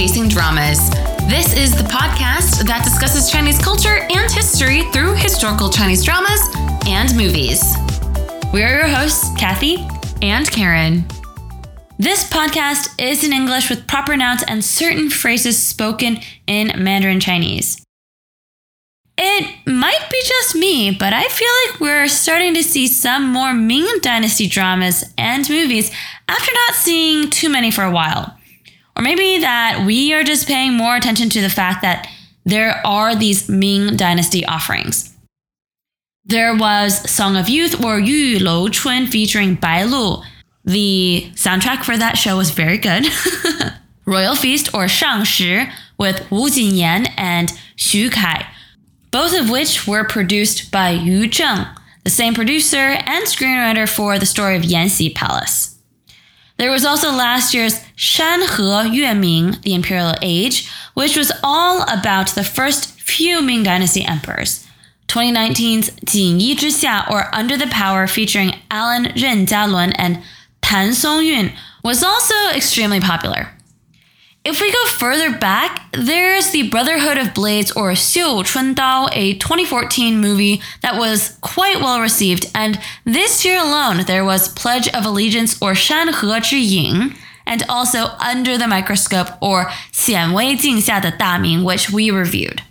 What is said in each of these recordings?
Chasing Dramas. This is the podcast that discusses Chinese culture and history through historical Chinese dramas and movies. We're your hosts, Cathy and Karen. This podcast is in English with proper nouns and certain phrases spoken in Mandarin Chinese. It might be just me, but I feel like we're starting to see some more Ming Dynasty dramas and movies after not seeing too many for a while. Or maybe that we are just paying more attention to the fact that there are these Ming Dynasty offerings. There was Song of Youth or Yu Lou Chun featuring Bai Lu. The soundtrack for that show was very good. Royal Feast or Shang Shi with Wu Jinyan and Xu Kai both of which were produced by Yu Zheng, the same producer and screenwriter for the story of Yanxi Palace. There was also last year's Shanhe Yueming, the Imperial Age, which was all about the first few Ming Dynasty emperors. 2019's Jin Yi Zhixia, or Under the Power, featuring Alan Ren Jialun and Tan Songyun, was also extremely popular. If we go further back, there's the Brotherhood of Blades or Xiu Chun Dao, a 2014 movie that was quite well received. And this year alone, there was Pledge of Allegiance or Shan He Zhi Ying, and also Under the Microscope or Xian Wei Jing Xia de Da Ming, which we reviewed.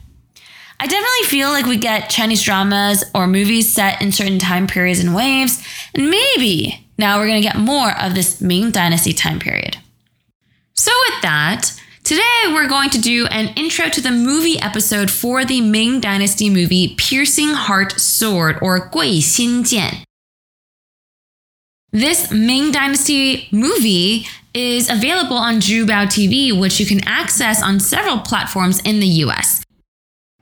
I definitely feel like we get Chinese dramas or movies set in certain time periods and waves, and maybe now we're gonna get more of this Ming Dynasty time period. So, with that, today we're going to do an intro to the movie episode for the Ming Dynasty movie Piercing Heart Sword or Gui Xin Jian. This Ming Dynasty movie is available on Zhubao TV, which you can access on several platforms in the US.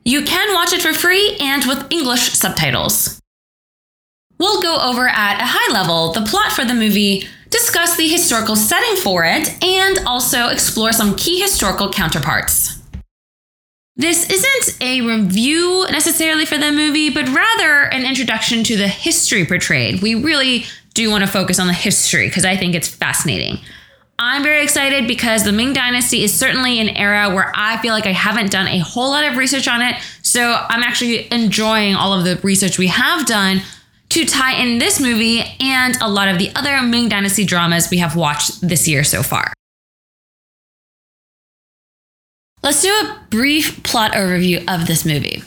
You can watch it for free and with English subtitles. We'll go over at a high level the plot for the movie, discuss the historical setting for it, and also explore some key historical counterparts. This isn't a review necessarily for the movie, but rather an introduction to the history portrayed. We really do want to focus on the history because I think it's fascinating. I'm very excited because the Ming Dynasty is certainly an era where I feel like I haven't done a whole lot of research on it. So I'm actually enjoying all of the research we have done to tie in this movie and a lot of the other Ming Dynasty dramas we have watched this year so far. Let's do a brief plot overview of this movie.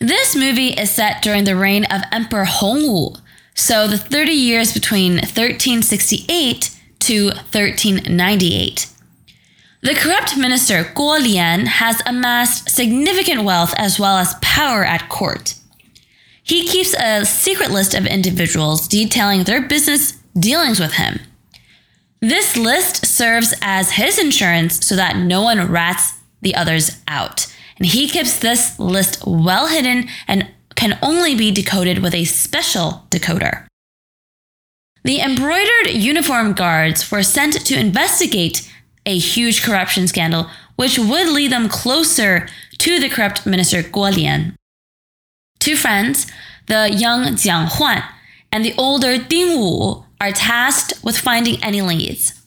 This movie is set during the reign of Emperor Hongwu, so the 30 years between 1368 to 1398. The corrupt minister Guo Lian has amassed significant wealth as well as power at court. He keeps a secret list of individuals detailing their business dealings with him. This list serves as his insurance so that no one rats the others out. And he keeps this list well hidden and can only be decoded with a special decoder. The embroidered uniform guards were sent to investigate a huge corruption scandal, which would lead them closer to the corrupt minister Guo Lian. Two friends, the young Jiang Huan and the older Ding Wu, are tasked with finding any leads.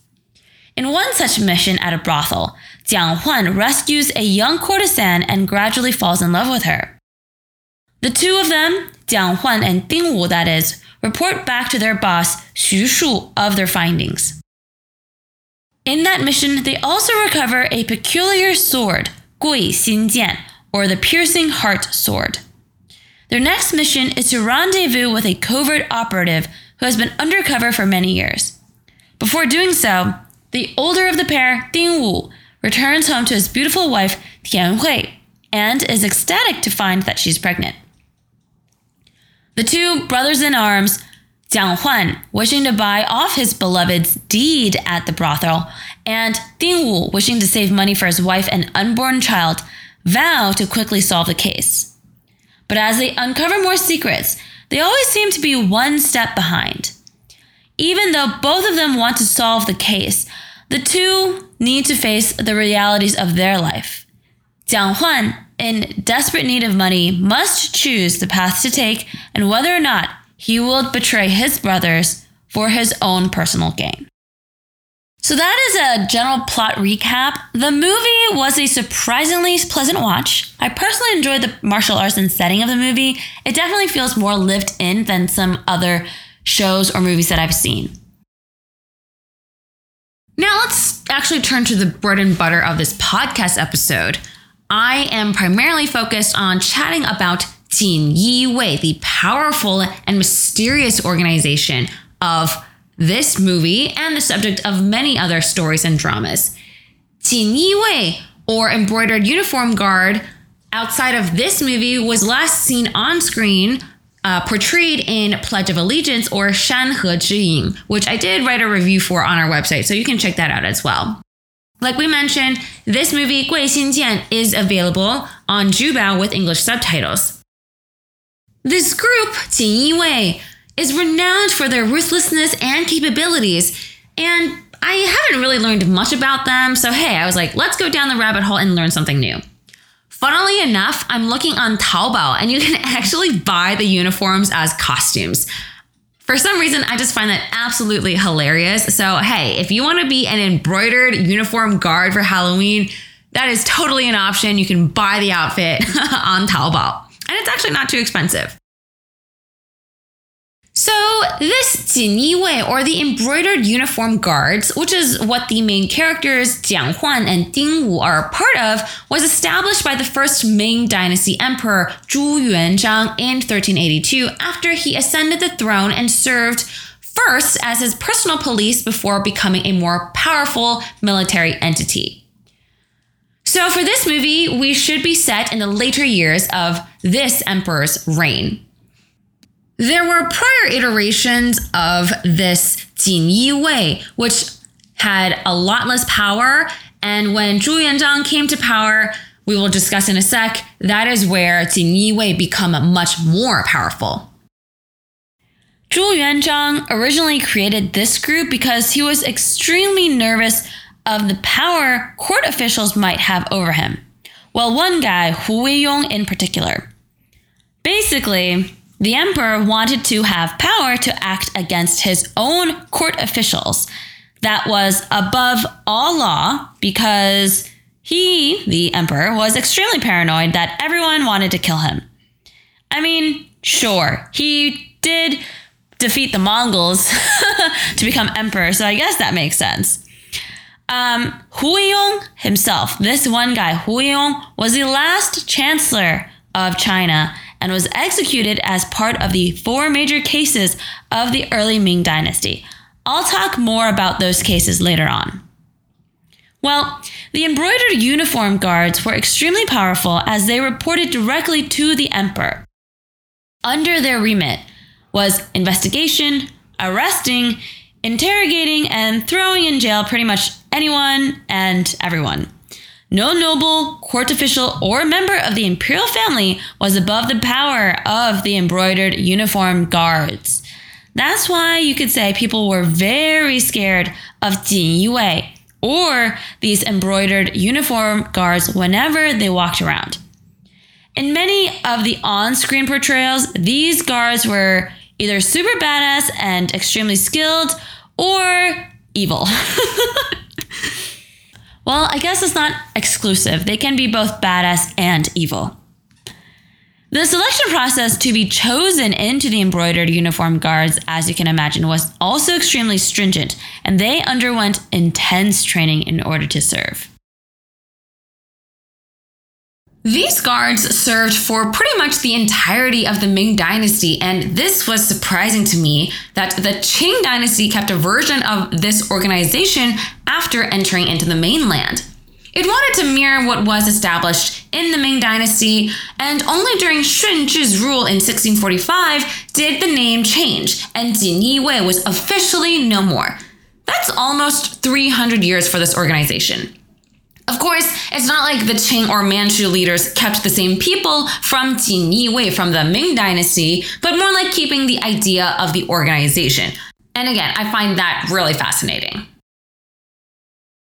In one such mission at a brothel, Jiang Huan rescues a young courtesan and gradually falls in love with her. The two of them, Jiang Huan and Ding Wu, that is, report back to their boss, Xu Shu, of their findings. In that mission, they also recover a peculiar sword, Gui Xin Jian, or the piercing heart sword. Their next mission is to rendezvous with a covert operative who has been undercover for many years. Before doing so, the older of the pair, Ding Wu, returns home to his beautiful wife, Tian Hui, and is ecstatic to find that she's pregnant. The two brothers in arms, Jiang Huan, wishing to buy off his beloved's deed at the brothel, and Ding Wu, wishing to save money for his wife and unborn child, vow to quickly solve the case. But as they uncover more secrets, they always seem to be one step behind. Even though both of them want to solve the case, the two need to face the realities of their life. Jiang Huan, in desperate need of money, must choose the path to take and whether or not he will betray his brothers for his own personal gain. So that is a general plot recap. The movie was a surprisingly pleasant watch. I personally enjoyed the martial arts and setting of the movie. It definitely feels more lived in than some other shows or movies that I've seen. Now let's actually turn to the bread and butter of this podcast episode. I am primarily focused on chatting about Jin Yi Wei, the powerful and mysterious organization of this movie and the subject of many other stories and dramas. Jin Wei, or embroidered uniform guard, outside of this movie was last seen on screen uh, portrayed in Pledge of Allegiance or Shanhe Zhiying, which I did write a review for on our website, so you can check that out as well. Like we mentioned, this movie Gui Xinjian is available on Zhubao with English subtitles. This group, Jin is renowned for their ruthlessness and capabilities, and I haven't really learned much about them, so hey, I was like, let's go down the rabbit hole and learn something new. Funnily enough, I'm looking on Taobao and you can actually buy the uniforms as costumes. For some reason, I just find that absolutely hilarious. So, hey, if you want to be an embroidered uniform guard for Halloween, that is totally an option. You can buy the outfit on Taobao. And it's actually not too expensive. So, this Jin Yi or the embroidered uniform guards, which is what the main characters Jiang Huan and Ding Wu are a part of, was established by the first Ming Dynasty Emperor Zhu Yuanzhang in 1382 after he ascended the throne and served first as his personal police before becoming a more powerful military entity. So, for this movie, we should be set in the later years of this emperor's reign. There were prior iterations of this Jin Yi Wei, which had a lot less power. And when Zhu Yuanzhang came to power, we will discuss in a sec, that is where Jin Yi Wei become much more powerful. Zhu Yuanzhang originally created this group because he was extremely nervous of the power court officials might have over him. Well, one guy, Hu Weiyong in particular. Basically, the emperor wanted to have power to act against his own court officials. That was above all law because he, the emperor, was extremely paranoid that everyone wanted to kill him. I mean, sure, he did defeat the Mongols to become emperor, so I guess that makes sense. Um, Hu Weiyong himself, this one guy, Hu Weiyong, was the last chancellor of China and was executed as part of the four major cases of the early Ming Dynasty. I'll talk more about those cases later on. Well, the embroidered uniform guards were extremely powerful as they reported directly to the emperor. Under their remit was investigation, arresting, interrogating, and throwing in jail pretty much anyone and everyone. No noble, court official, or member of the imperial family was above the power of the embroidered uniform guards. That's why you could say people were very scared of Jin Yiwei or these embroidered uniform guards whenever they walked around. In many of the on screen portrayals, these guards were either super badass and extremely skilled or evil. Well, I guess it's not exclusive. They can be both badass and evil. The selection process to be chosen into the embroidered uniform guards, as you can imagine, was also extremely stringent, and they underwent intense training in order to serve. These guards served for pretty much the entirety of the Ming Dynasty, and this was surprising to me that the Qing Dynasty kept a version of this organization after entering into the mainland. It wanted to mirror what was established in the Ming Dynasty, and only during Shun Zhi's rule in 1645 did the name change, and Jin Yi Wei was officially no more. That's almost 300 years for this organization. Of course, it's not like the Qing or Manchu leaders kept the same people from Wei from the Ming Dynasty, but more like keeping the idea of the organization. And again, I find that really fascinating.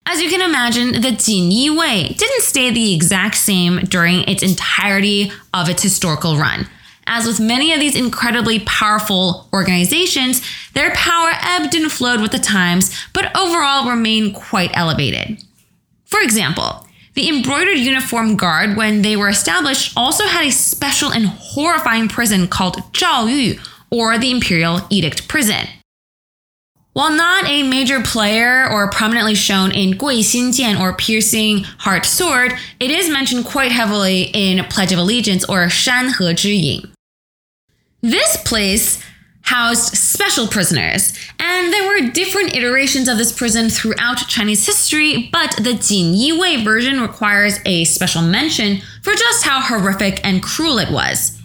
As you can imagine, the Jin Yi Wei didn't stay the exact same during its entirety of its historical run. as with many of these incredibly powerful organizations, their power ebbed and flowed with the times, but overall remained quite elevated. For example, the embroidered uniform guard, when they were established, also had a special and horrifying prison called Zhao Yu, or the Imperial Edict Prison. While not a major player or prominently shown in Gui Xin Jian or Piercing Heart Sword, it is mentioned quite heavily in Pledge of Allegiance or Shan He Zhi Ying. This place housed special prisoners, and there were different iterations of this prison throughout Chinese history, but the Jin Yi Wei version requires a special mention for just how horrific and cruel it was.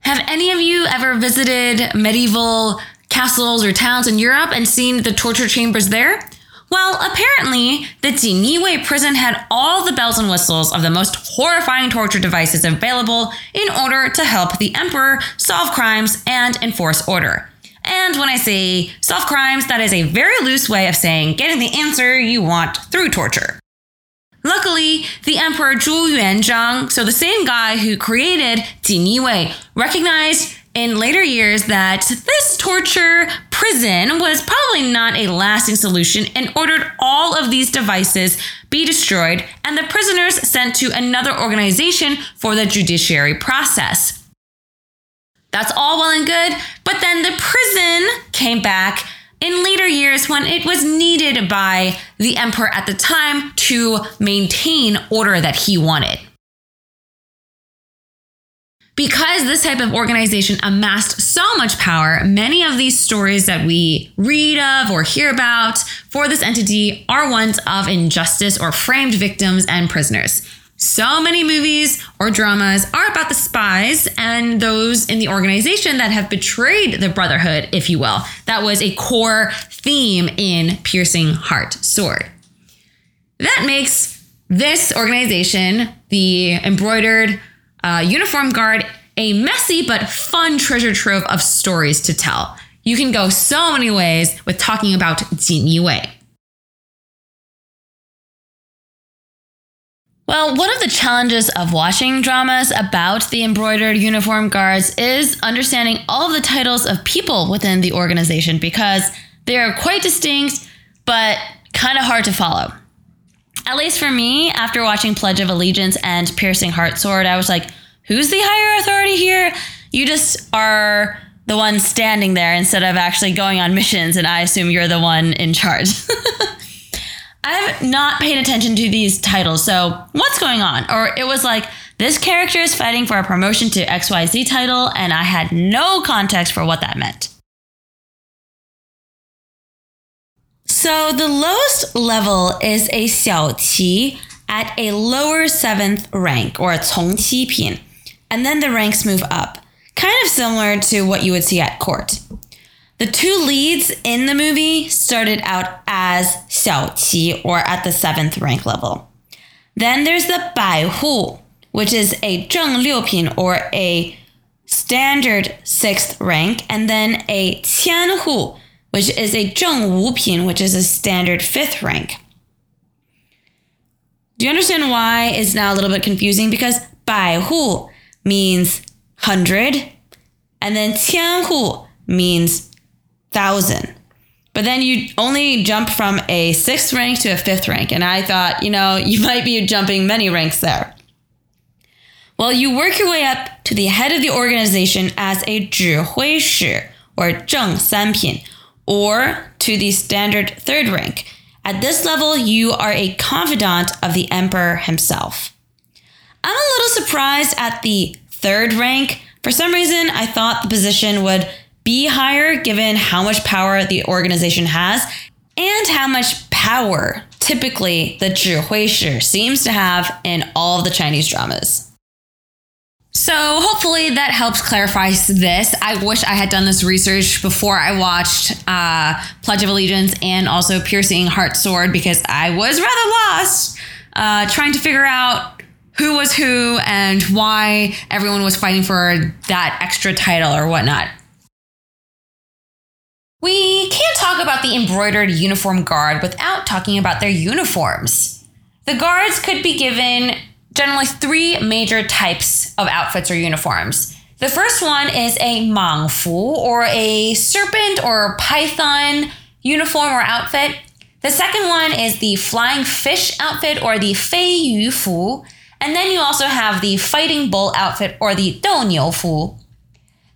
Have any of you ever visited medieval castles or towns in Europe and seen the torture chambers there? Well, apparently, the Jinyiwei prison had all the bells and whistles of the most horrifying torture devices available in order to help the emperor solve crimes and enforce order. And when I say solve crimes, that is a very loose way of saying getting the answer you want through torture. Luckily, the Emperor Zhu Yuanzhang, so the same guy who created Jinyiwei, recognized in later years that this torture prison was probably not a lasting solution and ordered all of these devices be destroyed and the prisoners sent to another organization for the judiciary process. That's all well and good, but then the prison came back in later years when it was needed by the emperor at the time to maintain order that he wanted. Because this type of organization amassed so much power, many of these stories that we read of or hear about for this entity are ones of injustice or framed victims and prisoners. So many movies or dramas are about the spies and those in the organization that have betrayed the Brotherhood, if you will. That was a core theme in Piercing Heart Sword. That makes this organization, the embroidered uh, Uniform Guard, a messy but fun treasure trove of stories to tell. You can go so many ways with talking about Jin Yiwei. Well, one of the challenges of watching dramas about the embroidered uniform guards is understanding all of the titles of people within the organization because they are quite distinct but kind of hard to follow. At least for me, after watching Pledge of Allegiance and Piercing Heart Sword, I was like, who's the higher authority here? You just are the one standing there instead of actually going on missions, and I assume you're the one in charge. I've not paid attention to these titles, so what's going on? Or it was like, this character is fighting for a promotion to XYZ title, and I had no context for what that meant. So the lowest level is a Xiao Qi at a lower seventh rank, or a Cong Qi Pin, and then the ranks move up, kind of similar to what you would see at court. The two leads in the movie started out as Xiao Qi or at the seventh rank level. Then there's the Bai Hu, which is a Zheng Liu Pin or a standard sixth rank, and then a Qian Hu, which is a Zheng Wupin, which is a standard fifth rank. Do you understand why it's now a little bit confusing? Because Bai Hu means hundred, and then Qian Hu means thousand. But then you only jump from a sixth rank to a fifth rank. And I thought, you know, you might be jumping many ranks there. Well, you work your way up to the head of the organization as a 指挥使 or 正三品, or to the standard third rank. At this level, you are a confidant of the emperor himself. I'm a little surprised at the third rank. For some reason, I thought the position would be higher given how much power the organization has and how much power typically the Zhihui Shi seems to have in all of the Chinese dramas. So, hopefully, that helps clarify this. I wish I had done this research before I watched uh, Pledge of Allegiance and also Piercing Heart Sword because I was rather lost uh, trying to figure out who was who and why everyone was fighting for that extra title or whatnot. We can't talk about the embroidered uniform guard without talking about their uniforms. The guards could be given generally three major types of outfits or uniforms. The first one is a mangfu or a serpent or python uniform or outfit. The second one is the flying fish outfit or the fei yu fu. And then you also have the fighting bull outfit or the dou fu.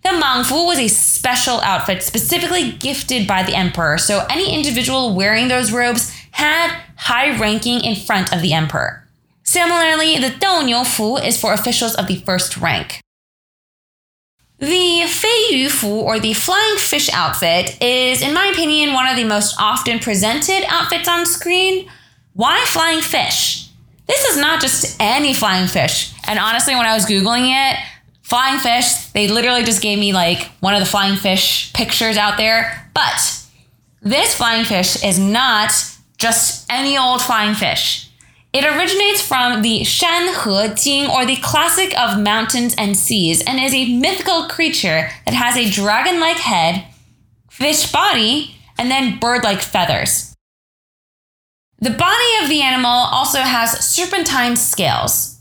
The mangfu was a special outfit specifically gifted by the emperor, so any individual wearing those robes had high ranking in front of the emperor. Similarly, the fu is for officials of the first rank. The Fei Fu, or the flying fish outfit, is, in my opinion, one of the most often presented outfits on screen. Why flying fish? This is not just any flying fish. And honestly, when I was Googling it, flying fish, they literally just gave me like one of the flying fish pictures out there. But this flying fish is not just any old flying fish. It originates from the Shan Hai Jing, or the classic of mountains and seas, and is a mythical creature that has a dragon like head, fish body, and then bird like feathers. The body of the animal also has serpentine scales.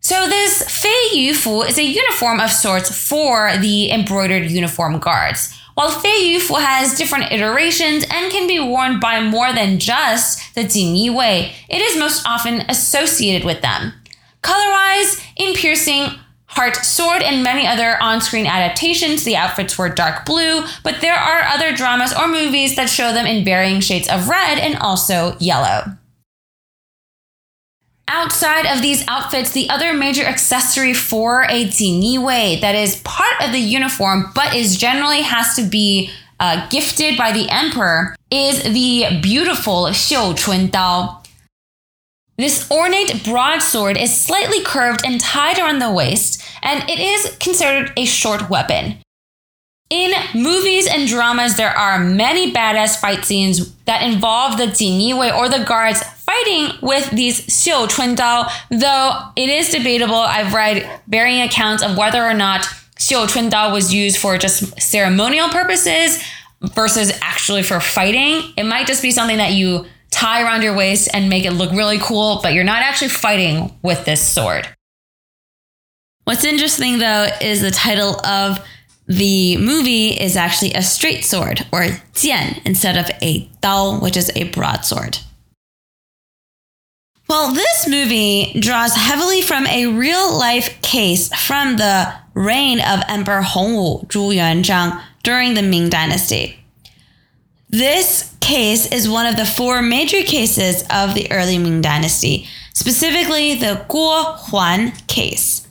So, this Fei Yu Fu is a uniform of sorts for the embroidered uniform guards. While Fei Yu Fu has different iterations and can be worn by more than just the Jin Yi Wei, it is most often associated with them. Color-wise, in Piercing, Heart Sword, and many other on screen adaptations, the outfits were dark blue, but there are other dramas or movies that show them in varying shades of red and also yellow. Outside of these outfits, the other major accessory for a Wei that is part of the uniform but is generally has to be uh, gifted by the emperor is the beautiful Xiu Chun Dao. This ornate broadsword is slightly curved and tied around the waist, and it is considered a short weapon. In movies and dramas, there are many badass fight scenes that involve the Wei or the guards fighting with these Xiu Chun Dao, though it is debatable. I've read varying accounts of whether or not Xiu Chun Dao was used for just ceremonial purposes versus actually for fighting. It might just be something that you tie around your waist and make it look really cool, but you're not actually fighting with this sword. What's interesting though is the title of the movie is actually a straight sword or jian instead of a dao, which is a broadsword. Well, this movie draws heavily from a real life case from the reign of Emperor Hongwu Zhu Yuanzhang during the Ming Dynasty. This case is one of the four major cases of the early Ming Dynasty, specifically the Guo Huan case.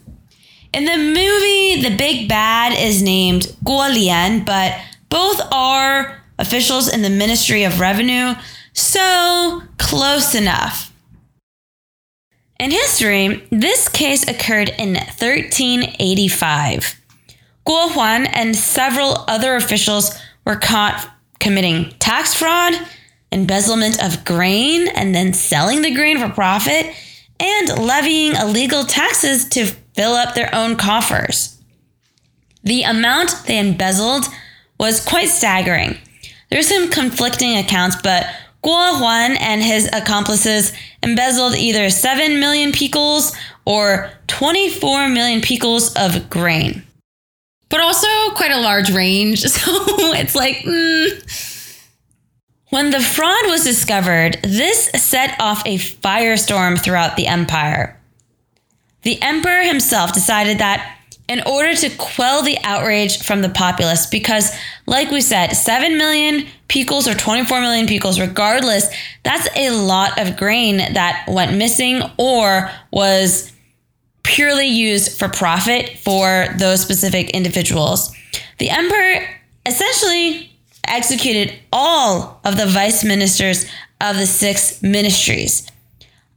In the movie, the big bad is named Guo Lian, but both are officials in the Ministry of Revenue, so close enough. In history, this case occurred in 1385. Guo Huan and several other officials were caught committing tax fraud, embezzlement of grain, and then selling the grain for profit, and levying illegal taxes to fill up their own coffers. The amount they embezzled was quite staggering. There's some conflicting accounts, but Guo Huan and his accomplices embezzled either 7 million picul or 24 million picul of grain. But also quite a large range, so it's like, mm. When the fraud was discovered, this set off a firestorm throughout the empire. The emperor himself decided that in order to quell the outrage from the populace, because, like we said, 7 million picul or 24 million picul, regardless, that's a lot of grain that went missing or was purely used for profit for those specific individuals. The emperor essentially executed all of the vice ministers of the six ministries.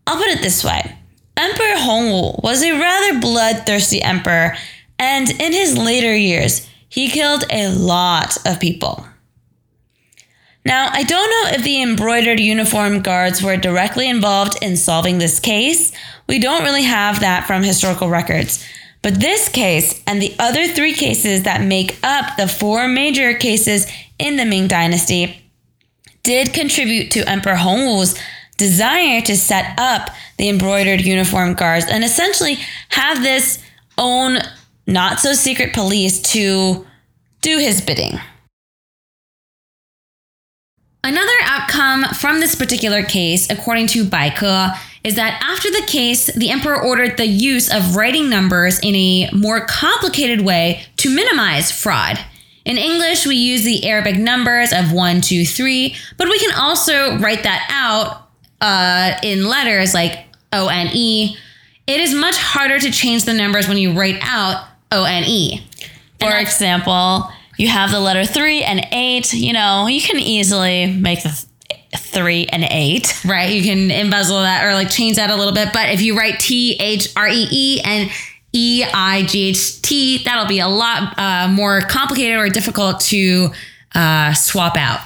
I'll put it this way Emperor Hongwu was a rather bloodthirsty emperor, and in his later years, he killed a lot of people. Now, I don't know if the embroidered uniform guards were directly involved in solving this case. We don't really have that from historical records. But this case and the other three cases that make up the four major cases in the Ming Dynasty did contribute to Emperor Hongwu's desire to set up the embroidered uniform guards and essentially have this own not so secret police to do his bidding. Another outcome from this particular case, according to Baike, is that after the case, the emperor ordered the use of writing numbers in a more complicated way to minimize fraud. In English, we use the Arabic numbers of one, two, three, but we can also write that out uh, in letters like O N E. It is much harder to change the numbers when you write out O N E. For example, you have the letter three and eight. You know, you can easily make the three and eight, right? You can embezzle that or like change that a little bit. But if you write T H R E E and E I G H T, that'll be a lot uh, more complicated or difficult to uh, swap out.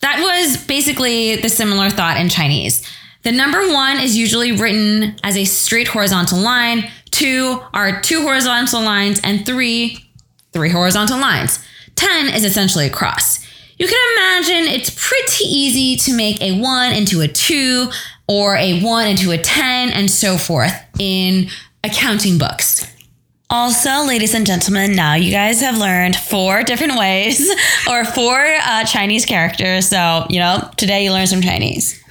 That was basically the similar thought in Chinese. The number one is usually written as a straight horizontal line, two are two horizontal lines, and three, three horizontal lines. 10 is essentially a cross. You can imagine it's pretty easy to make a 1 into a 2 or a 1 into a 10 and so forth in accounting books. Also, ladies and gentlemen, now you guys have learned four different ways or four uh, Chinese characters. So, you know, today you learned some Chinese.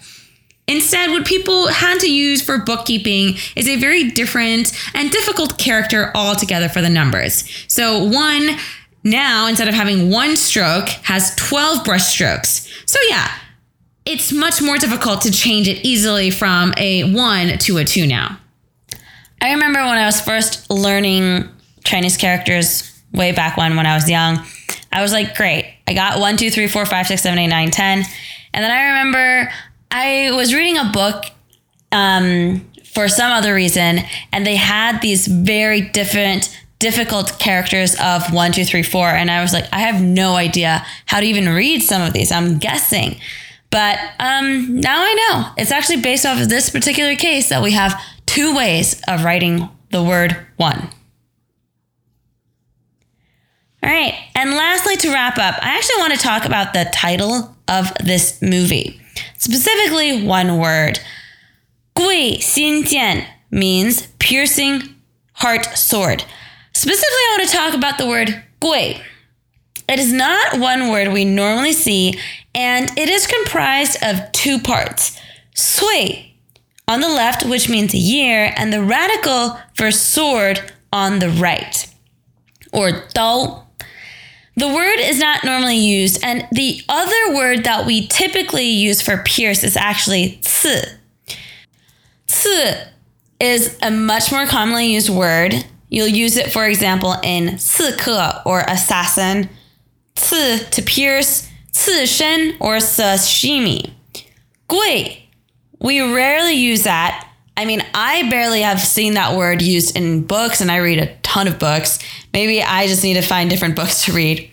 Instead, what people had to use for bookkeeping is a very different and difficult character altogether for the numbers. So, one now, instead of having one stroke, has 12 brush strokes. So, yeah, it's much more difficult to change it easily from a one to a two now. I remember when I was first learning Chinese characters way back when, when I was young, I was like, great, I got one, two, three, four, five, six, seven, eight, nine, ten. And then I remember I was reading a book um, for some other reason, and they had these very different, difficult characters of one, two, three, four. And I was like, I have no idea how to even read some of these. I'm guessing. But um, now I know. It's actually based off of this particular case that we have two ways of writing the word one. All right. And lastly, to wrap up, I actually want to talk about the title of this movie. Specifically, one word. Gui Xin Jian means piercing heart sword. Specifically, I want to talk about the word gui. It is not one word we normally see, and it is comprised of two parts. Sui on the left, which means year, and the radical for sword on the right, or dao. The word is not normally used, and the other word that we typically use for pierce is actually 刺.刺 is a much more commonly used word. You'll use it, for example, in 刺客 or assassin, 刺 to pierce, 刺身 or sashimi. 刿 we rarely use that I mean, I barely have seen that word used in books, and I read a ton of books. Maybe I just need to find different books to read.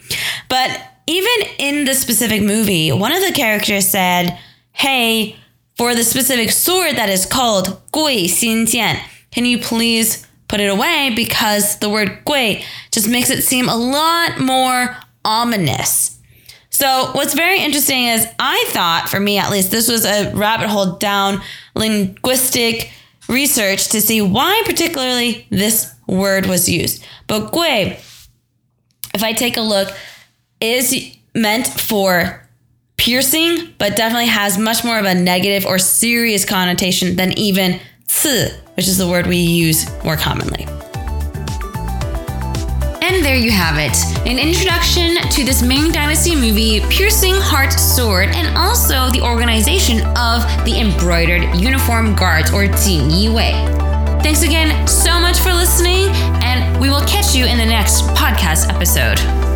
But even in the specific movie, one of the characters said, Hey, for the specific sword that is called Gui Xin Jian, can you please put it away? Because the word Gui just makes it seem a lot more ominous. So, what's very interesting is I thought, for me at least, this was a rabbit hole down linguistic research to see why, particularly, this word was used. But gui, if I take a look, is meant for piercing, but definitely has much more of a negative or serious connotation than even 刺, which is the word we use more commonly. And there you have it an introduction to this Ming Dynasty movie, Piercing Heart Sword, and also the organization of the Embroidered Uniform Guards, or Jin Yi Wei. Thanks again so much for listening, and we will catch you in the next podcast episode.